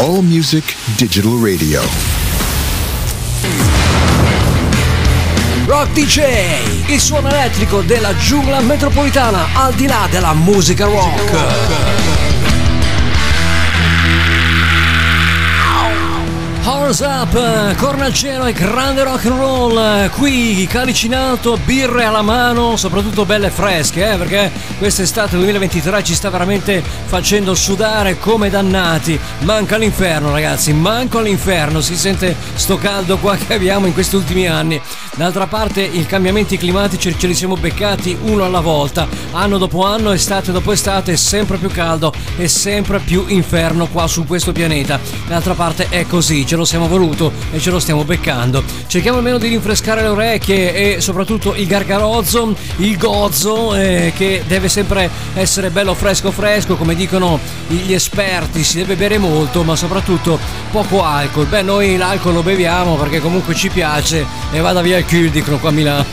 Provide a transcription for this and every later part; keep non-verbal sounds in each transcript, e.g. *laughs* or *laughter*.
All Music Digital Radio. Rock DJ, il suono elettrico della giungla metropolitana al di là della musica rock. Horns Up, corna al cielo e grande rock and roll. Qui calici in alto, birre alla mano, soprattutto belle fresche, eh, perché quest'estate 2023 ci sta veramente facendo sudare come dannati. Manca l'inferno, ragazzi, manco l'inferno. Si sente sto caldo qua che abbiamo in questi ultimi anni. D'altra parte, i cambiamenti climatici ce li siamo beccati uno alla volta, anno dopo anno, estate dopo estate, sempre più caldo e sempre più inferno qua su questo pianeta. D'altra parte è così, ce lo siamo voluto e ce lo stiamo beccando. Cerchiamo almeno di rinfrescare le orecchie e soprattutto il gargarozzo, il gozzo eh, che deve sempre essere bello fresco fresco, come dicono gli esperti, si deve bere molto, ma soprattutto poco alcol. Beh, noi l'alcol lo beviamo perché comunque ci piace e vada via il chill, dicono qua a Milano.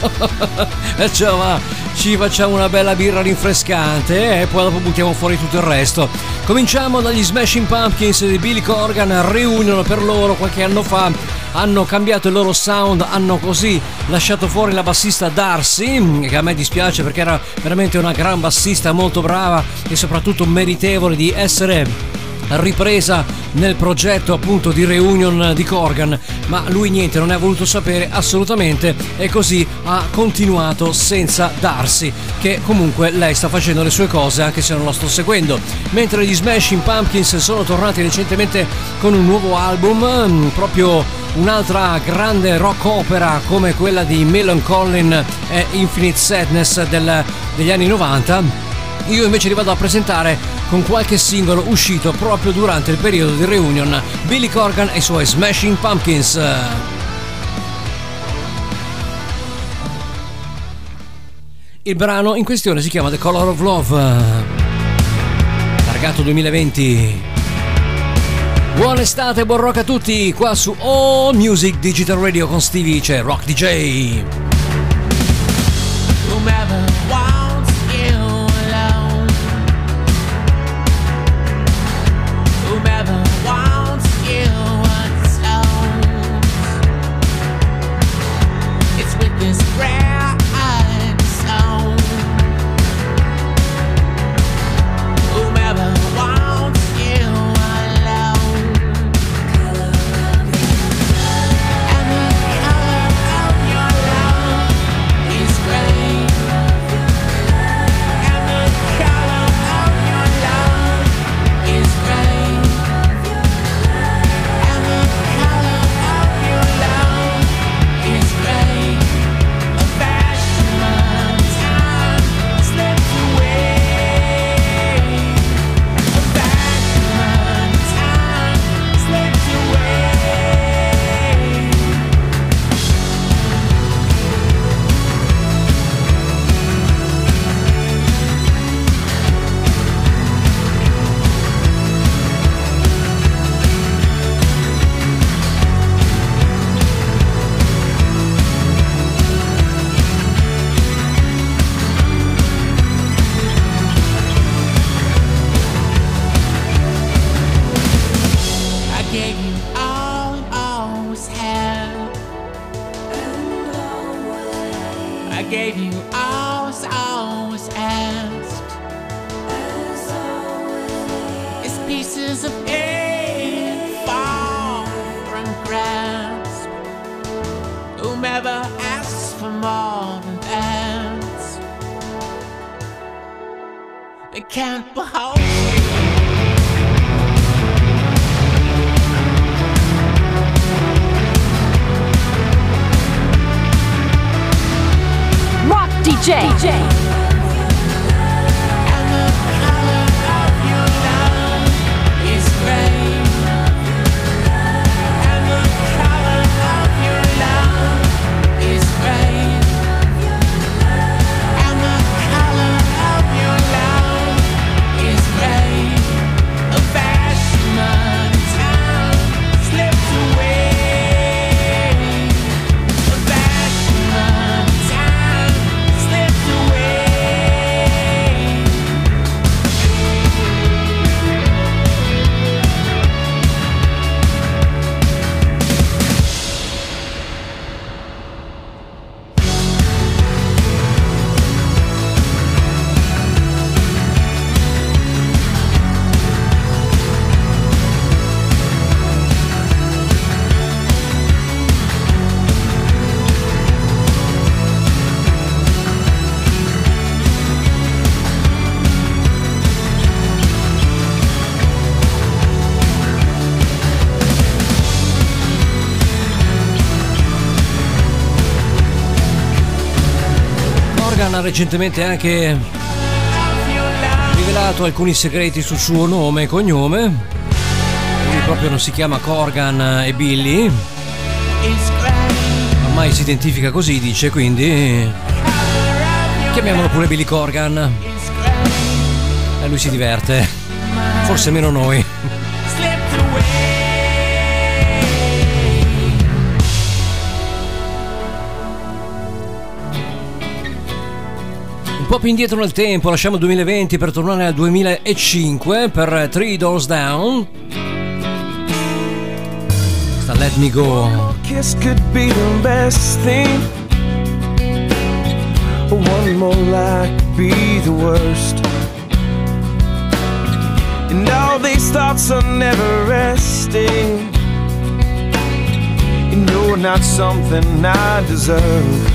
e *laughs* ciao, va, ci facciamo una bella birra rinfrescante e poi dopo buttiamo fuori tutto il resto. Cominciamo dagli Smashing Pumpkins di Billy Corgan, riunione per loro qualche anno fa hanno cambiato il loro sound, hanno così lasciato fuori la bassista Darcy, che a me dispiace perché era veramente una gran bassista molto brava e soprattutto meritevole di essere ripresa nel progetto appunto di reunion di Corgan. Ma lui niente non ne ha voluto sapere assolutamente e così ha continuato senza Darcy che comunque lei sta facendo le sue cose anche se non la sto seguendo. Mentre gli Smashing Pumpkins sono tornati recentemente con un nuovo album proprio un'altra grande rock opera come quella di Melon Collin e Infinite Sadness del, degli anni 90 io invece li vado a presentare con qualche singolo uscito proprio durante il periodo di reunion Billy Corgan e i suoi Smashing Pumpkins. Il brano in questione si chiama The Color of Love, targato 2020. Buona estate, buon rock a tutti, qua su All Music Digital Radio con Stevie c'è Rock DJ. gave you all as always asked. As. It's pieces of it far from grasp. Whomever asks for more than that, they can't behold. DJ. DJ. Ha recentemente anche rivelato alcuni segreti sul suo nome e cognome. Lui proprio non si chiama Corgan e Billy. Ormai si identifica così, dice, quindi chiamiamolo pure Billy Corgan. E lui si diverte. Forse meno noi. Un po' più indietro nel tempo, lasciamo il 2020 per tornare al 2005 per Three Doors Down. Sta Let Me Go. Kiss could be the best thing. One more like be the worst. And all these thoughts are never resting. And you're not something I deserve.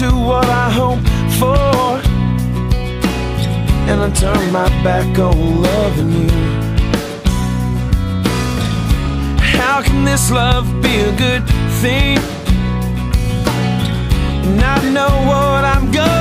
to what I hope for. And I turn my back on loving you. How can this love be a good thing? And I know what I'm going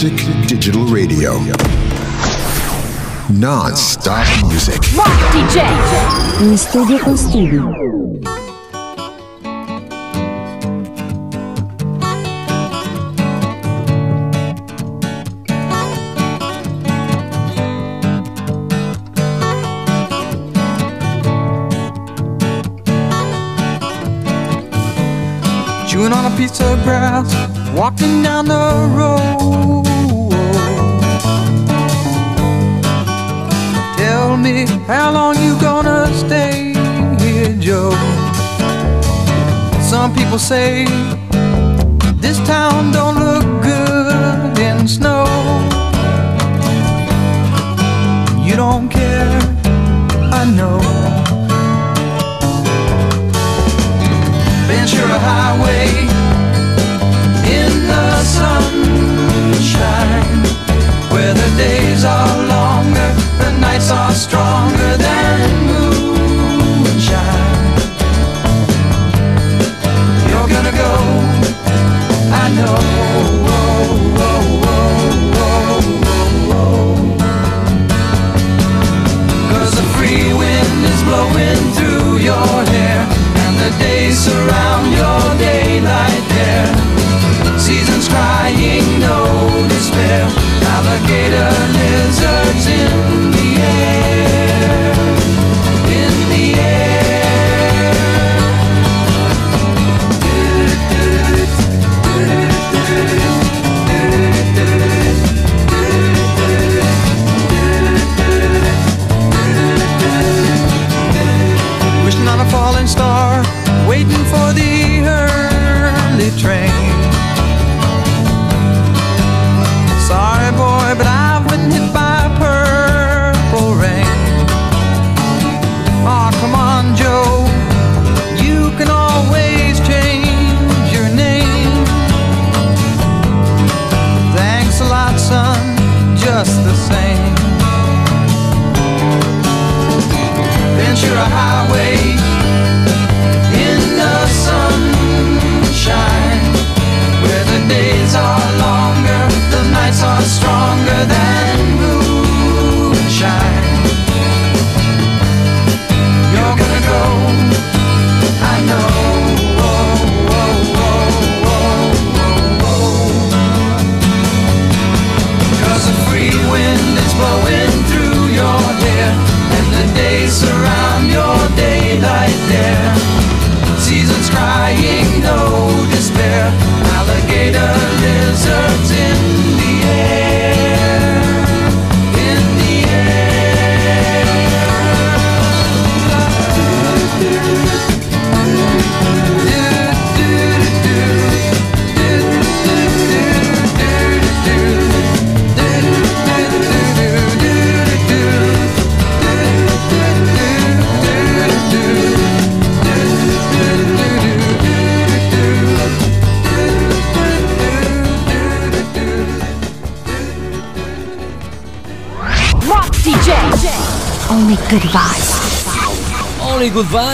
Music Digital Radio. Non-stop music. DJ in studio con studio. Chewing on a piece of grass, walking down the road. How long you gonna stay here, Joe? Some people say this town don't days surround your daylight there. Seasons crying, no despair. Alligator lizards in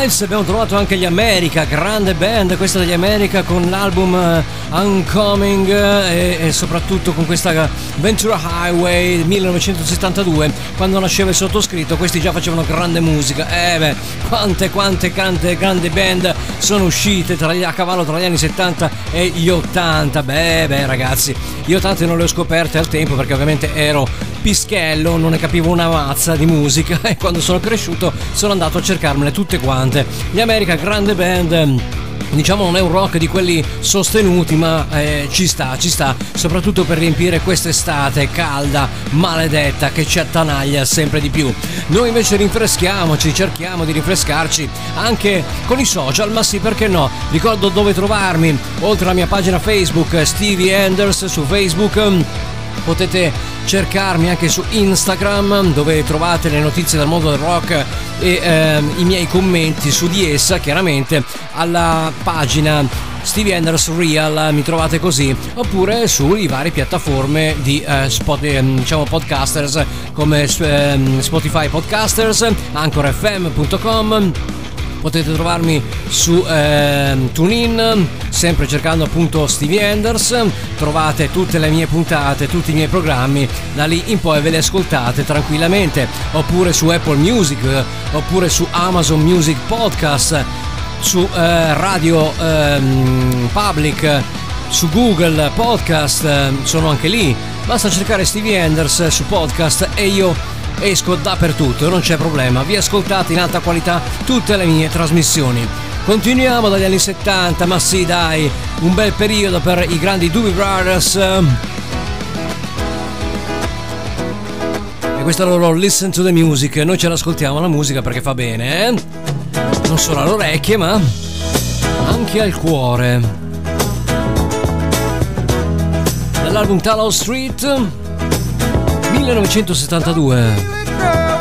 Vibes, abbiamo trovato anche gli America, grande band, questa degli America con l'album eh, Uncoming eh, e, e soprattutto con questa Ventura Highway 1972, quando nasceva il sottoscritto, questi già facevano grande musica, eh beh, quante quante quante grandi band sono uscite tra gli, a cavallo tra gli anni 70 e gli 80, beh beh ragazzi, gli 80 non le ho scoperte al tempo perché ovviamente ero pischello, non ne capivo una mazza di musica *laughs* e quando sono cresciuto sono andato a cercarmele tutte quante. Gli America, grande band. Diciamo non è un rock di quelli sostenuti, ma eh, ci sta, ci sta, soprattutto per riempire quest'estate calda, maledetta, che ci attanaglia sempre di più. Noi invece rinfreschiamoci, cerchiamo di rinfrescarci anche con i social, ma sì, perché no? Ricordo dove trovarmi, oltre alla mia pagina Facebook, Stevie Anders su Facebook potete cercarmi anche su Instagram dove trovate le notizie dal mondo del rock e ehm, i miei commenti su di essa chiaramente alla pagina Stevie Anders Real mi trovate così oppure sulle varie piattaforme di eh, spot- ehm, diciamo podcasters come ehm, Spotify Podcasters anchorfm.com potete trovarmi su eh, TuneIn, sempre cercando appunto Stevie Anders, trovate tutte le mie puntate, tutti i miei programmi, da lì in poi ve li ascoltate tranquillamente, oppure su Apple Music, oppure su Amazon Music Podcast, su eh, Radio ehm, Public, su Google Podcast, eh, sono anche lì, basta cercare Stevie Anders su podcast e io esco dappertutto, non c'è problema, vi ascoltate in alta qualità tutte le mie trasmissioni. Continuiamo dagli anni 70, ma sì dai, un bel periodo per i grandi Doobie Brothers. E questa loro Listen to the Music, noi ce l'ascoltiamo la musica perché fa bene, eh? Non solo alle orecchie, ma anche al cuore. Dall'album Tallow Street 1972.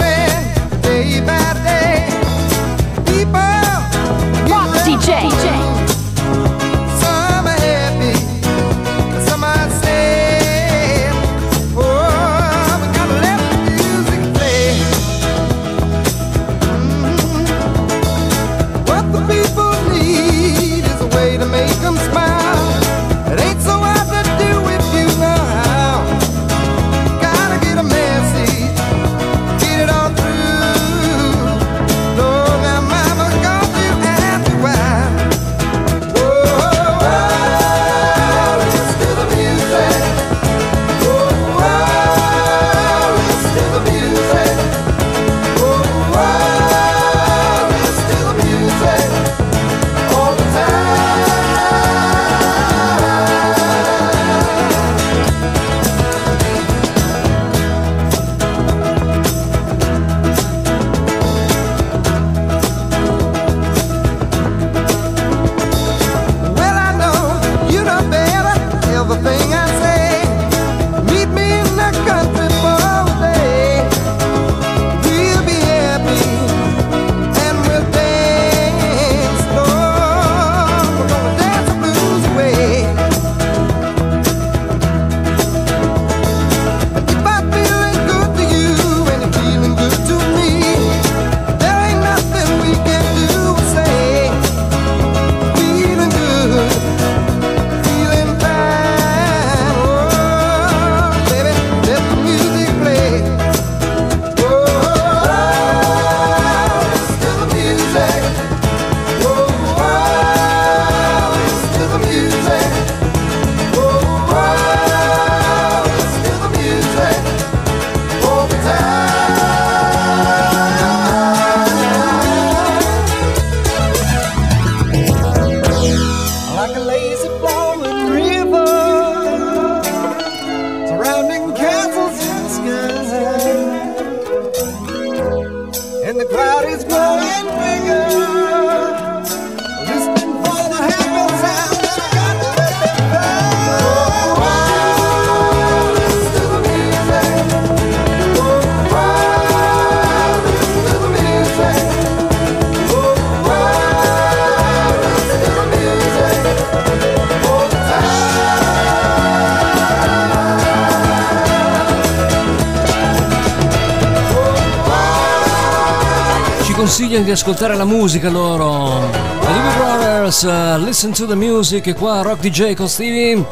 ascoltare la musica loro. The Doobie Brothers, uh, listen to the music, qua Rock DJ con Stevie.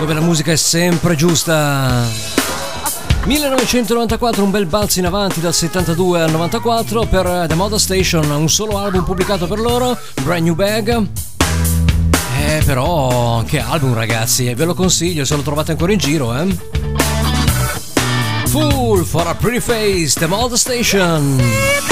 Dove la musica è sempre giusta. 1994, un bel balzo in avanti dal 72 al 94 per uh, The Moda Station, un solo album pubblicato per loro, Brand New Bag. Eh, però, che album ragazzi, eh, ve lo consiglio se lo trovate ancora in giro, eh. Fool for a Pretty Face, The Mold Station.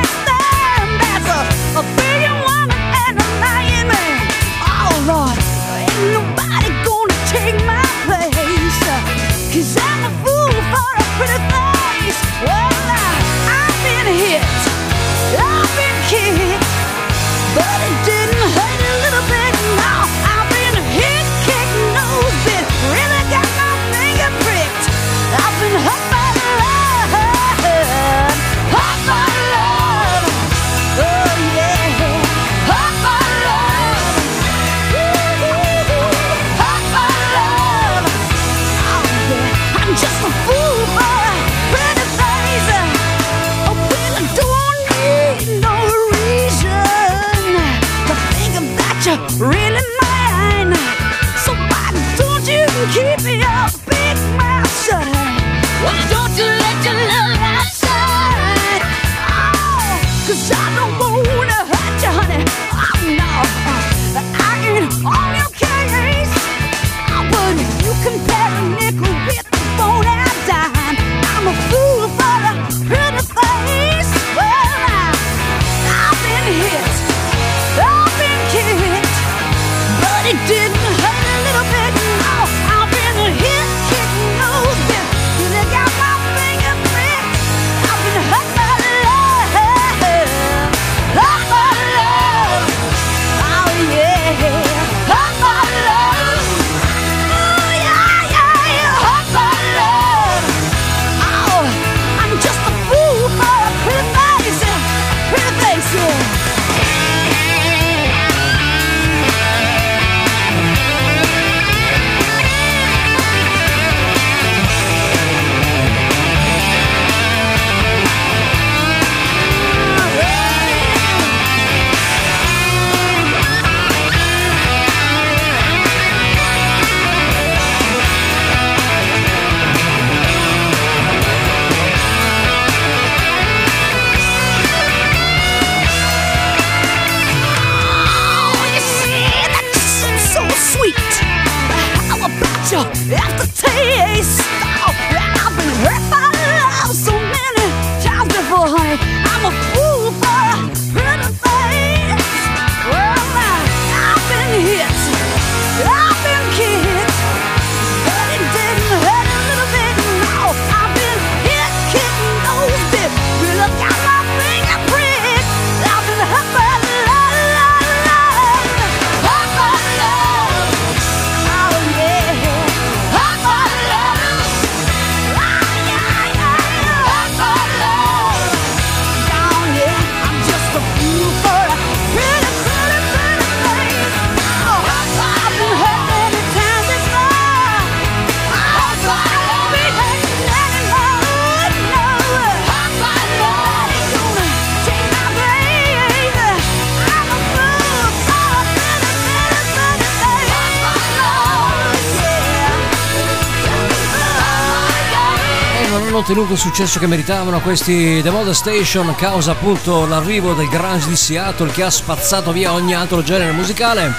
ottenuto il successo che meritavano questi The Model Station causa appunto l'arrivo del grunge di Seattle che ha spazzato via ogni altro genere musicale.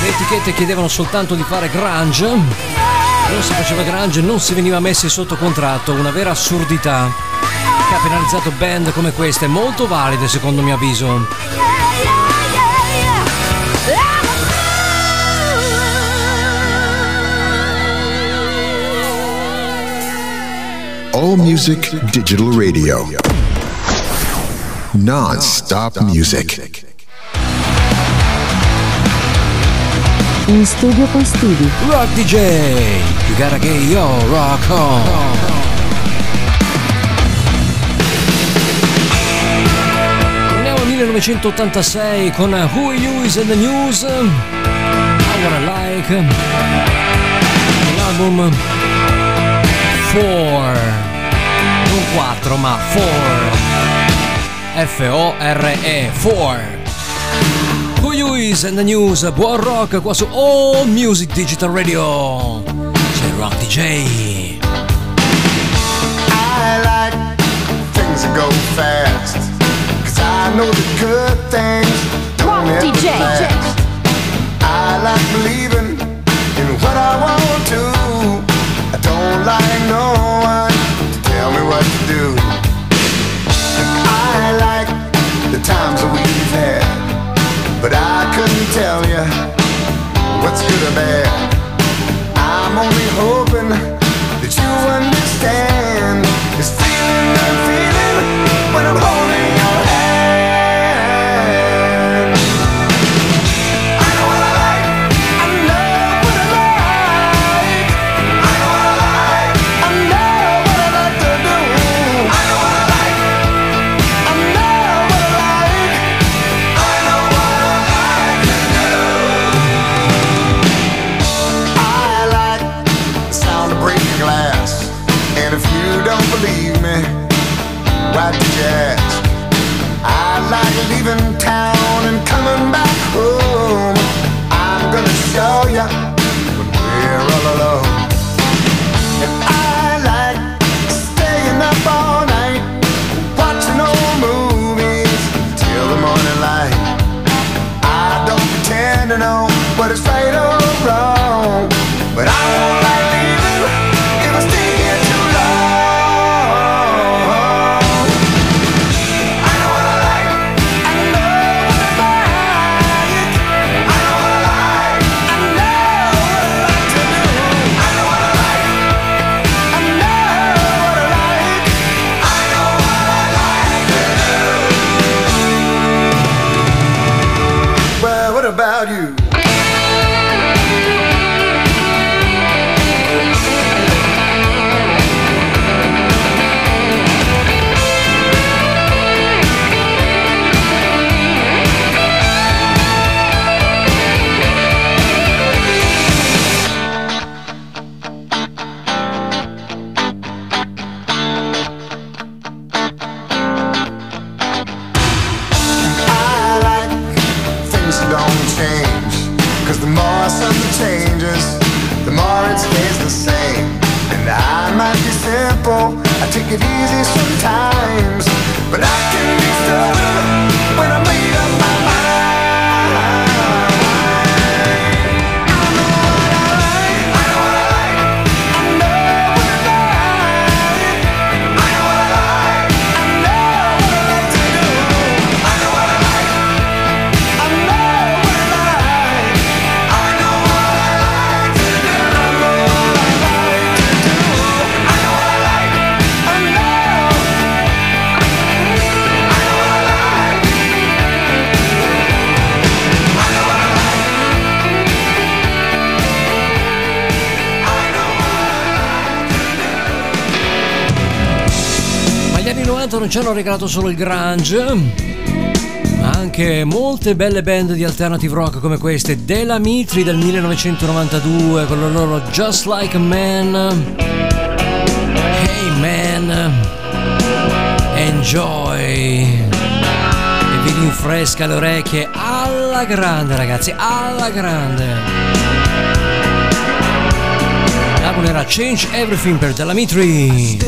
Le etichette chiedevano soltanto di fare grunge. Non si faceva grunge, non si veniva messi sotto contratto, una vera assurdità che ha penalizzato band come queste, molto valide secondo mio avviso. All Music Digital Radio. Non-stop music. In studio con Stevie. Rock DJ, you gotta get your rock on. Torniamo al 1986 con Who You Is in the News. I Wanna Like. L'album 4. Non 4 ma 4. F-O-R-E 4. Who You Is in the News, buon rock qua su All Music Digital Radio. C'è Rock DJ. I like things that go fast. Cause I know the good things don't Rock ever DJ. last. I like believing in what I want to. I don't like no one tell me what to do. I like the times that we've had. But I couldn't tell you what's good or bad. I'm only hoping that you understand this feeling I'm feeling when I'm holding non ci hanno regalato solo il grunge, ma anche molte belle band di alternative rock come queste, Della Mitri del 1992 con la loro Just Like a Man, Hey Man, Enjoy. E vi rinfresca le orecchie. Alla grande ragazzi, alla grande. Album era Change Everything per Della Mitri.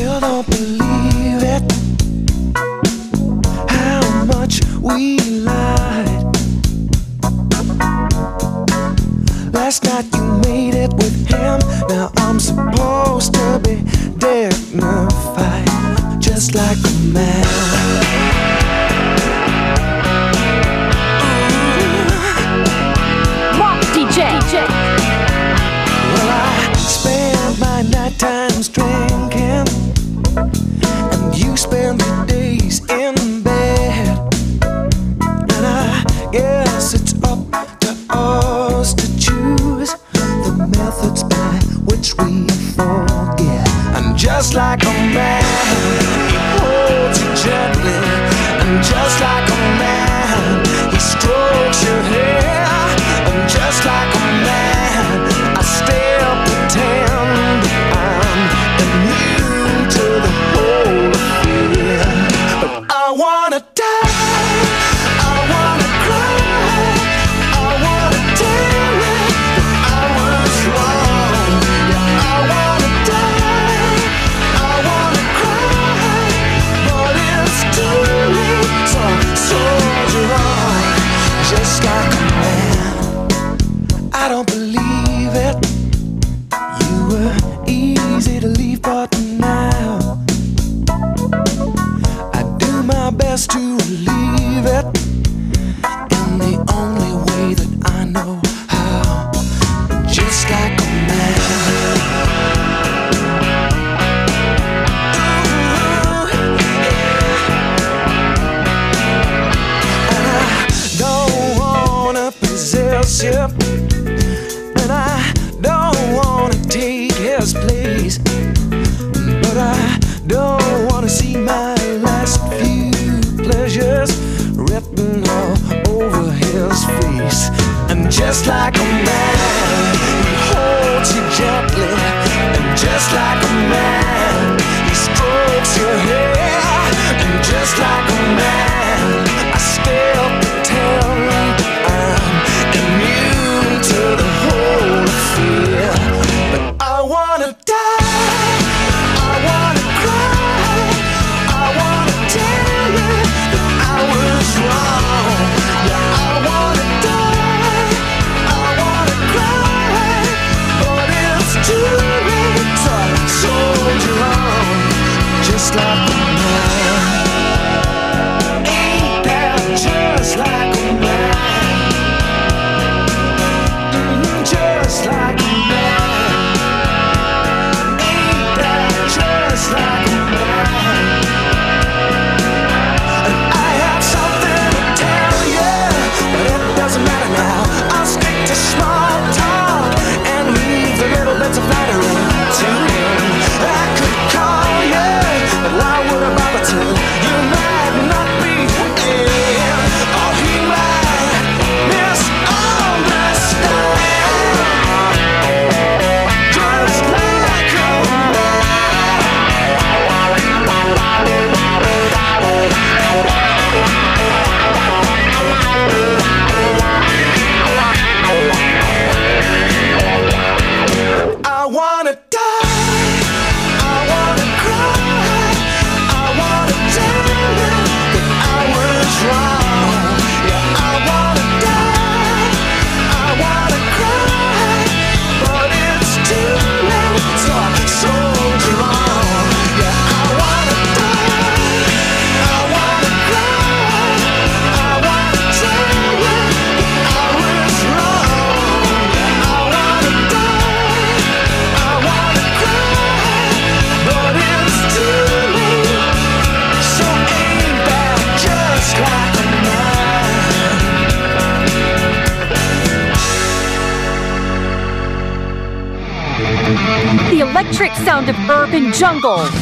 we lied. Last night you made it with him. Now I'm supposed to be dignified, just like a man. DJ. Well, I spend my nighttime straight. to.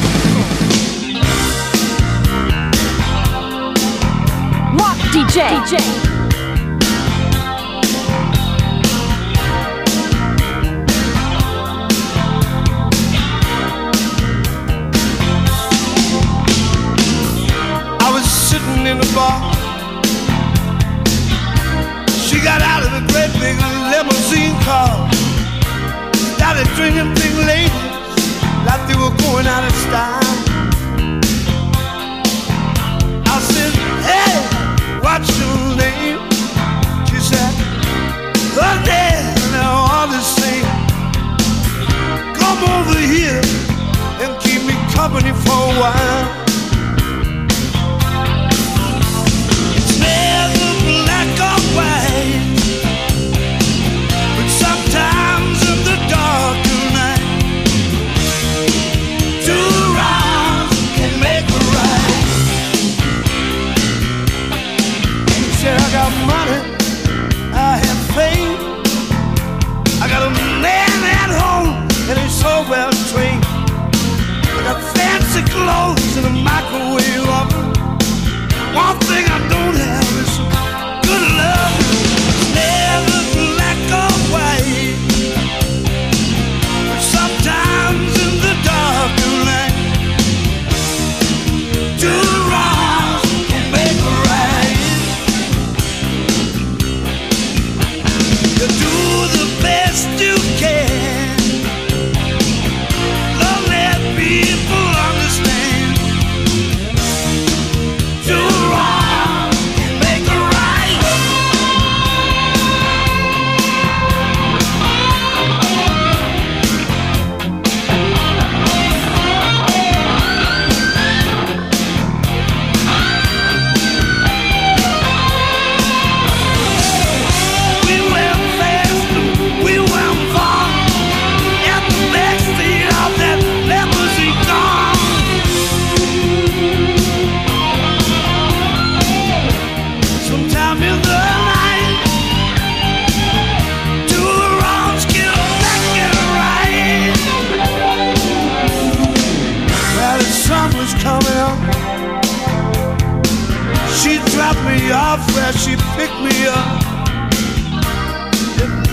Me off where she picked me up.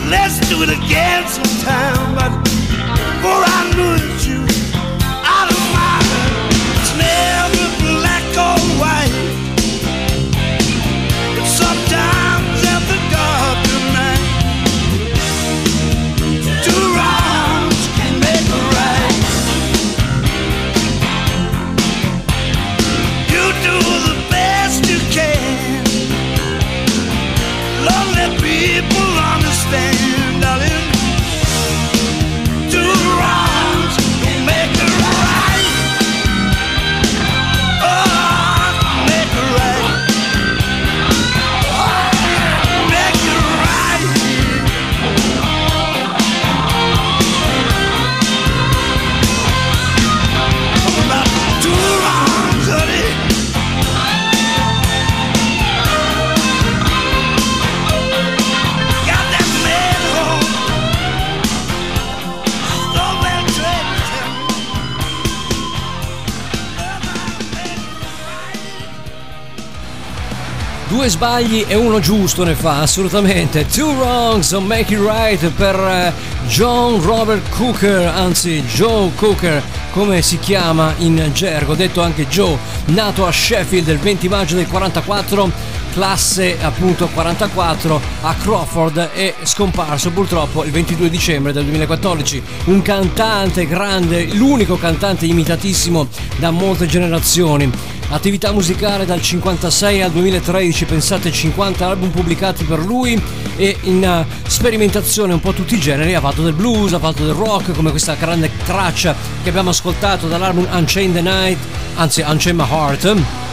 Let's do it again sometime, but before I knew it, you Due sbagli e uno giusto ne fa, assolutamente. Two wrongs don't make it right per eh, John Robert Cooker, anzi Joe Cooker, come si chiama in gergo, detto anche Joe, nato a Sheffield il 20 maggio del 44, classe appunto 44 a Crawford e scomparso purtroppo il 22 dicembre del 2014. Un cantante grande, l'unico cantante imitatissimo da molte generazioni. Attività musicale dal 56 al 2013, pensate 50 album pubblicati per lui e in eh, sperimentazione un po' tutti i generi, ha fatto del blues, ha fatto del rock, come questa grande traccia che abbiamo ascoltato dall'album Unchained the Night, anzi Unchained My Heart.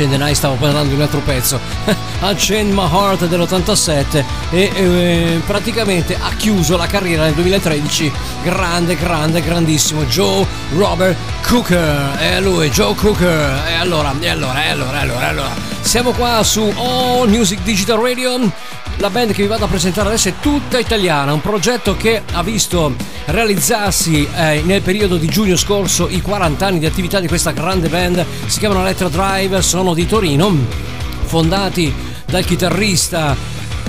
Night stavo parlando di un altro pezzo, *laughs* Unchained My Heart dell'87 e eh, praticamente ha chiuso la carriera nel 2013, grande, grande, grandissimo Joe Robert Cooker, è lui, Joe Cooker, e allora, e allora, e allora, e allora, e allora, siamo qua su All Music Digital Radio, la band che vi vado a presentare adesso è tutta italiana, un progetto che ha visto realizzarsi eh, nel periodo di giugno scorso i 40 anni di attività di questa grande band, si chiamano Electro Drive, sono di Torino, fondati dal chitarrista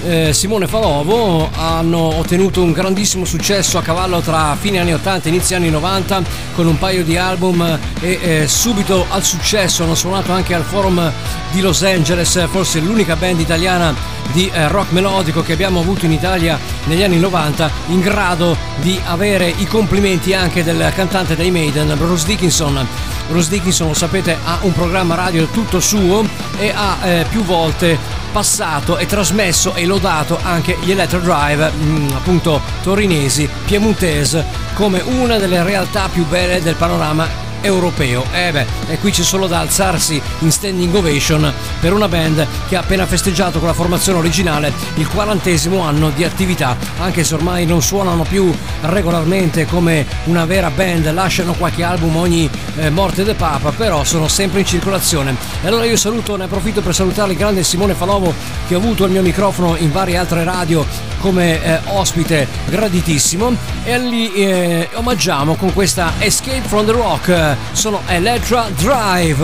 eh, Simone Falovo hanno ottenuto un grandissimo successo a cavallo tra fine anni 80 e inizio anni 90 con un paio di album e eh, subito al successo hanno suonato anche al Forum di Los Angeles, forse l'unica band italiana di eh, rock melodico che abbiamo avuto in Italia negli anni 90 in grado di avere i complimenti anche del cantante dei Maiden Bruce Dickinson. Bruce Dickinson lo sapete ha un programma radio tutto suo e ha eh, più volte passato e trasmesso e lodato anche gli Electro Drive mh, appunto torinesi piemontese come una delle realtà più belle del panorama europeo. E beh, e qui c'è solo da alzarsi in standing ovation per una band che ha appena festeggiato con la formazione originale il quarantesimo anno di attività, anche se ormai non suonano più regolarmente come una vera band, lasciano qualche album ogni eh, morte de papa, però sono sempre in circolazione. E allora io saluto, ne approfitto per salutare il grande Simone Falovo che ho avuto il mio microfono in varie altre radio come eh, ospite graditissimo e li eh, omaggiamo con questa Escape from the Rock sono Electra Drive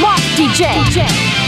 Mark DJ.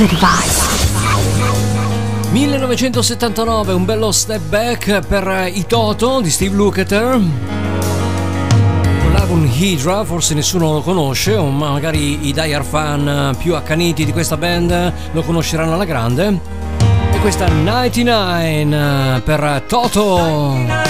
Goodbye. 1979, un bello step back per eh, i Toto di Steve Lukather. L'album Hydra, forse nessuno lo conosce, o magari i dire fan eh, più accaniti di questa band eh, lo conosceranno alla grande. E questa 99 per Toto.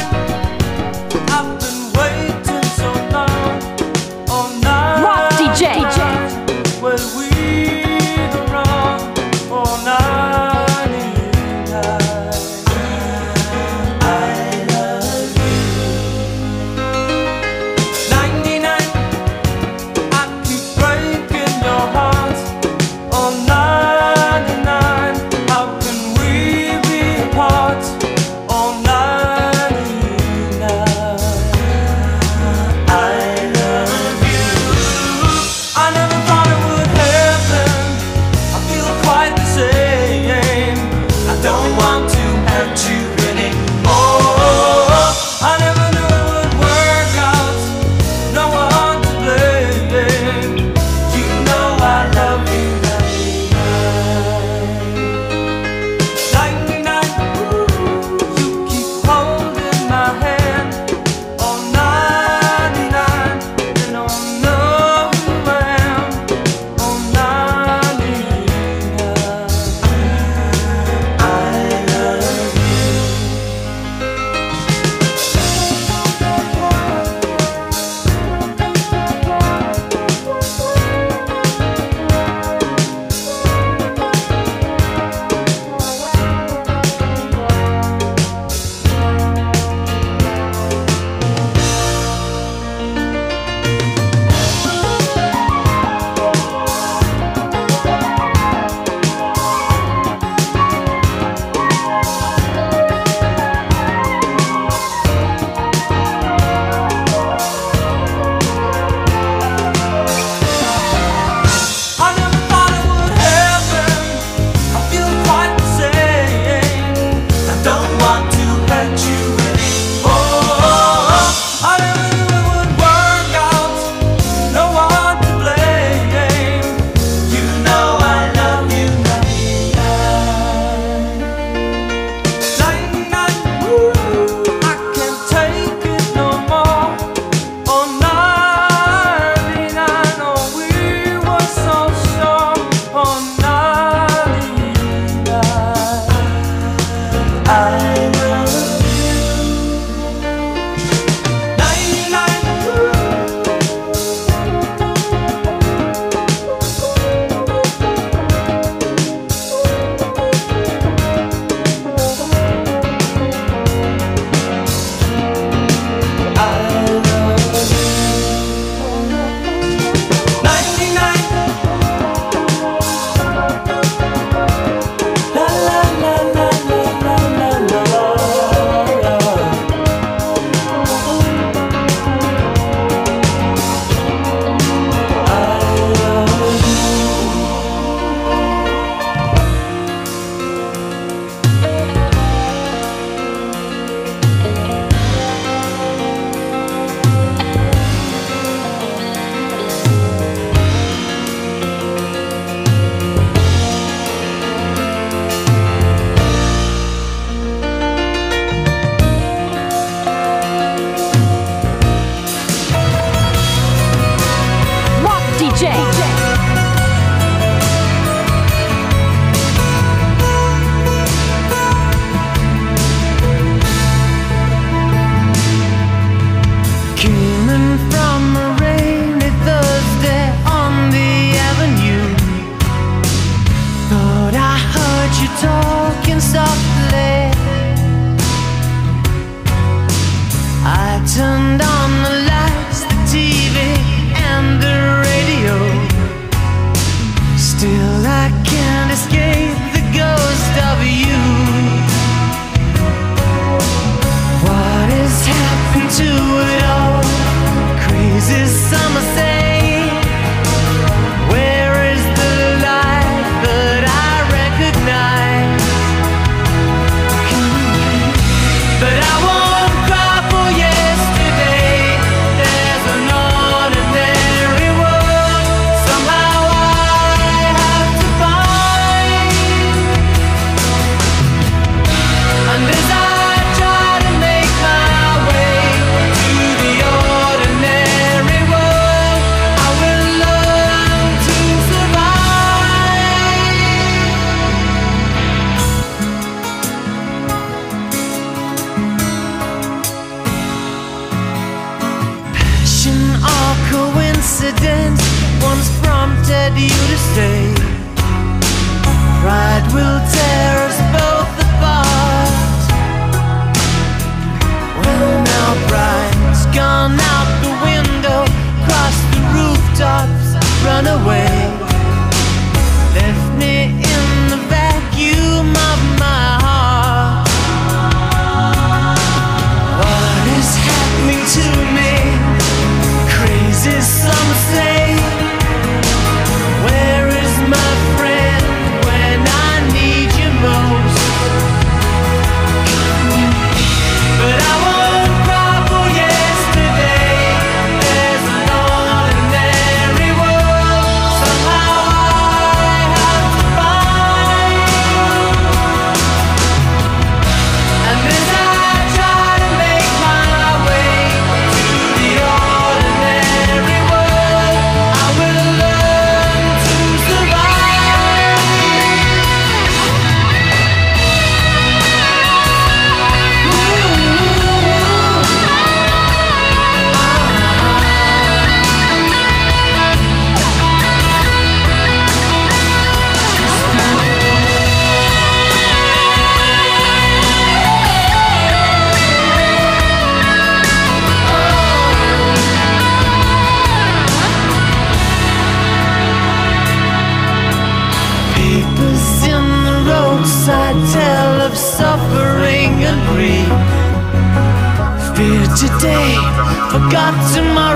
forgotten my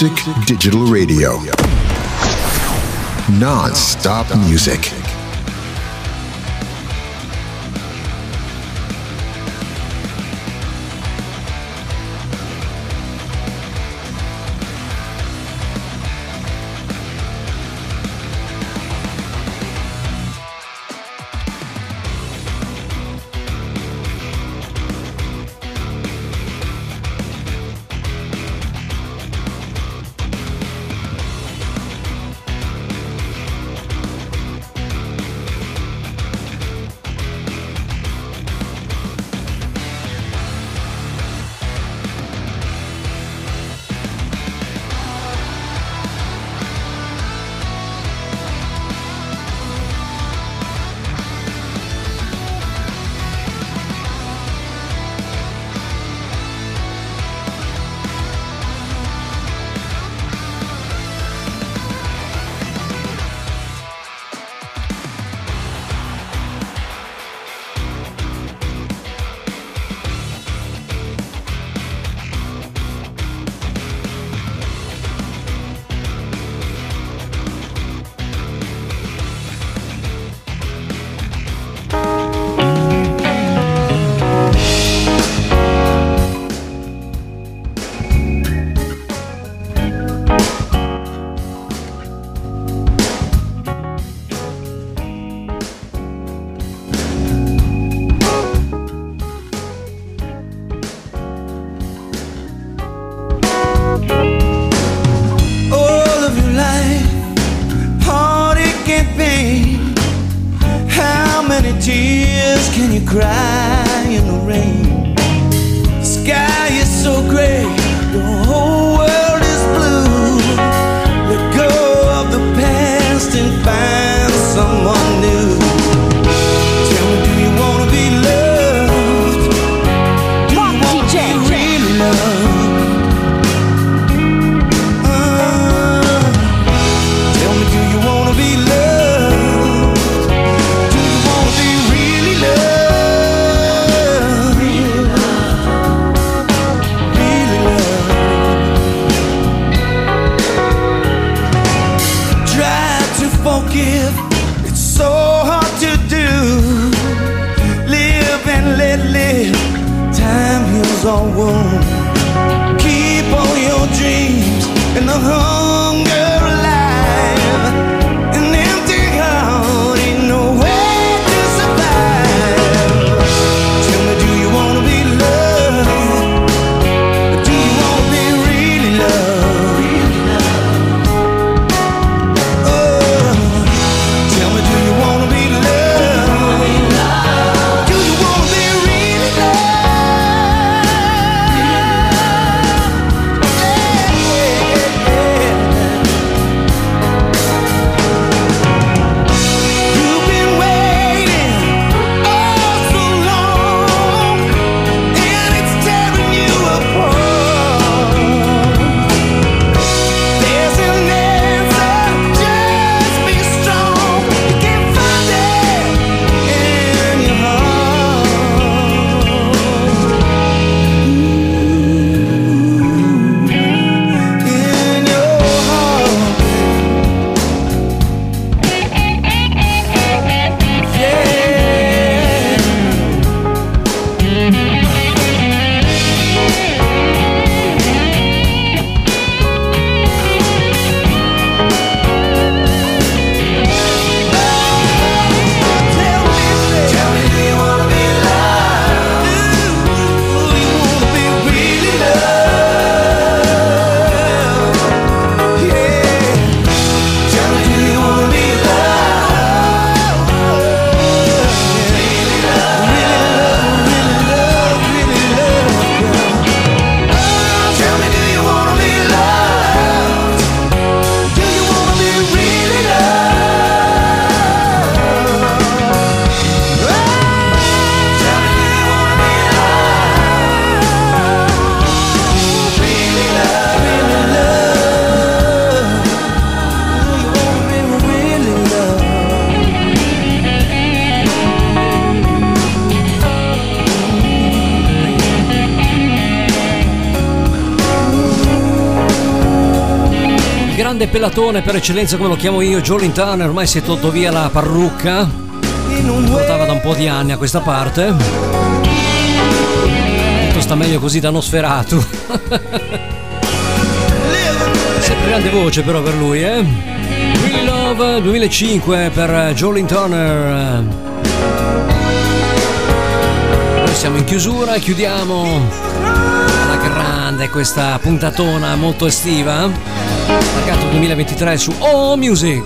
Music Digital Radio. Non-stop music. Grande pellatone per eccellenza come lo chiamo io, Jolin Turner, ormai si è tolto via la parrucca, portava da un po' di anni a questa parte. Tutto sta meglio così da Nosferatu. *laughs* Sempre grande voce però per lui, eh? Really Love 2005 per Jolin Turner. Noi siamo in chiusura chiudiamo grande questa puntatona molto estiva. Pagato 2023 su Oh Music.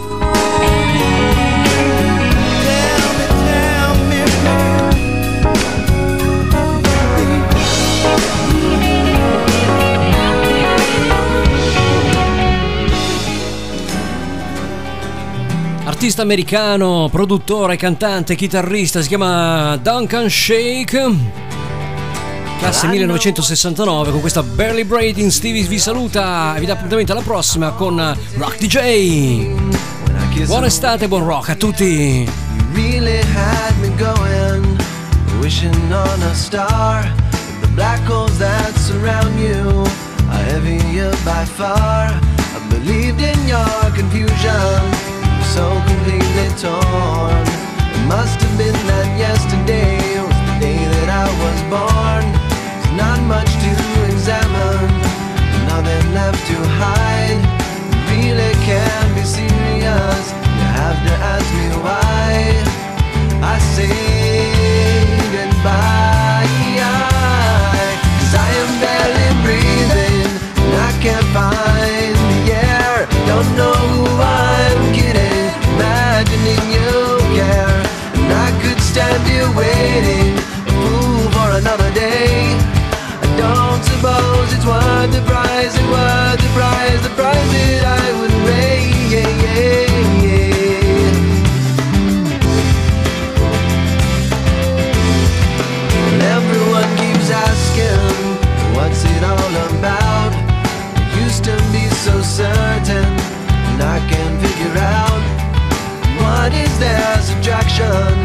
Artista americano, produttore, cantante, chitarrista, si chiama Duncan Shake. Classe 1969 con questa Barely Braiding Stevie vi saluta e vi dà appuntamento alla prossima con Rock DJ. Buona estate buon rock a tutti. really had me going, wishing on a star. The black holes that surround you are heavier by far. I believed in your confusion, so completely torn. It must have been that yesterday was the day that I was born. Not much to examine, nothing left to hide. Really can't be serious. You have to ask me why. I say goodbye. Cause I am barely breathing and I can't find the air. Don't know who I'm kidding, imagining you care. And I could stand here waiting, a fool for another day. Suppose it's worth the price, it's worth the price, the price that I would pay. Yeah, yeah, yeah. And everyone keeps asking, what's it all about? I used to be so certain, and I can't figure out what is their subtraction.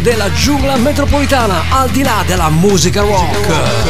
Della giungla metropolitana al di là della musica rock.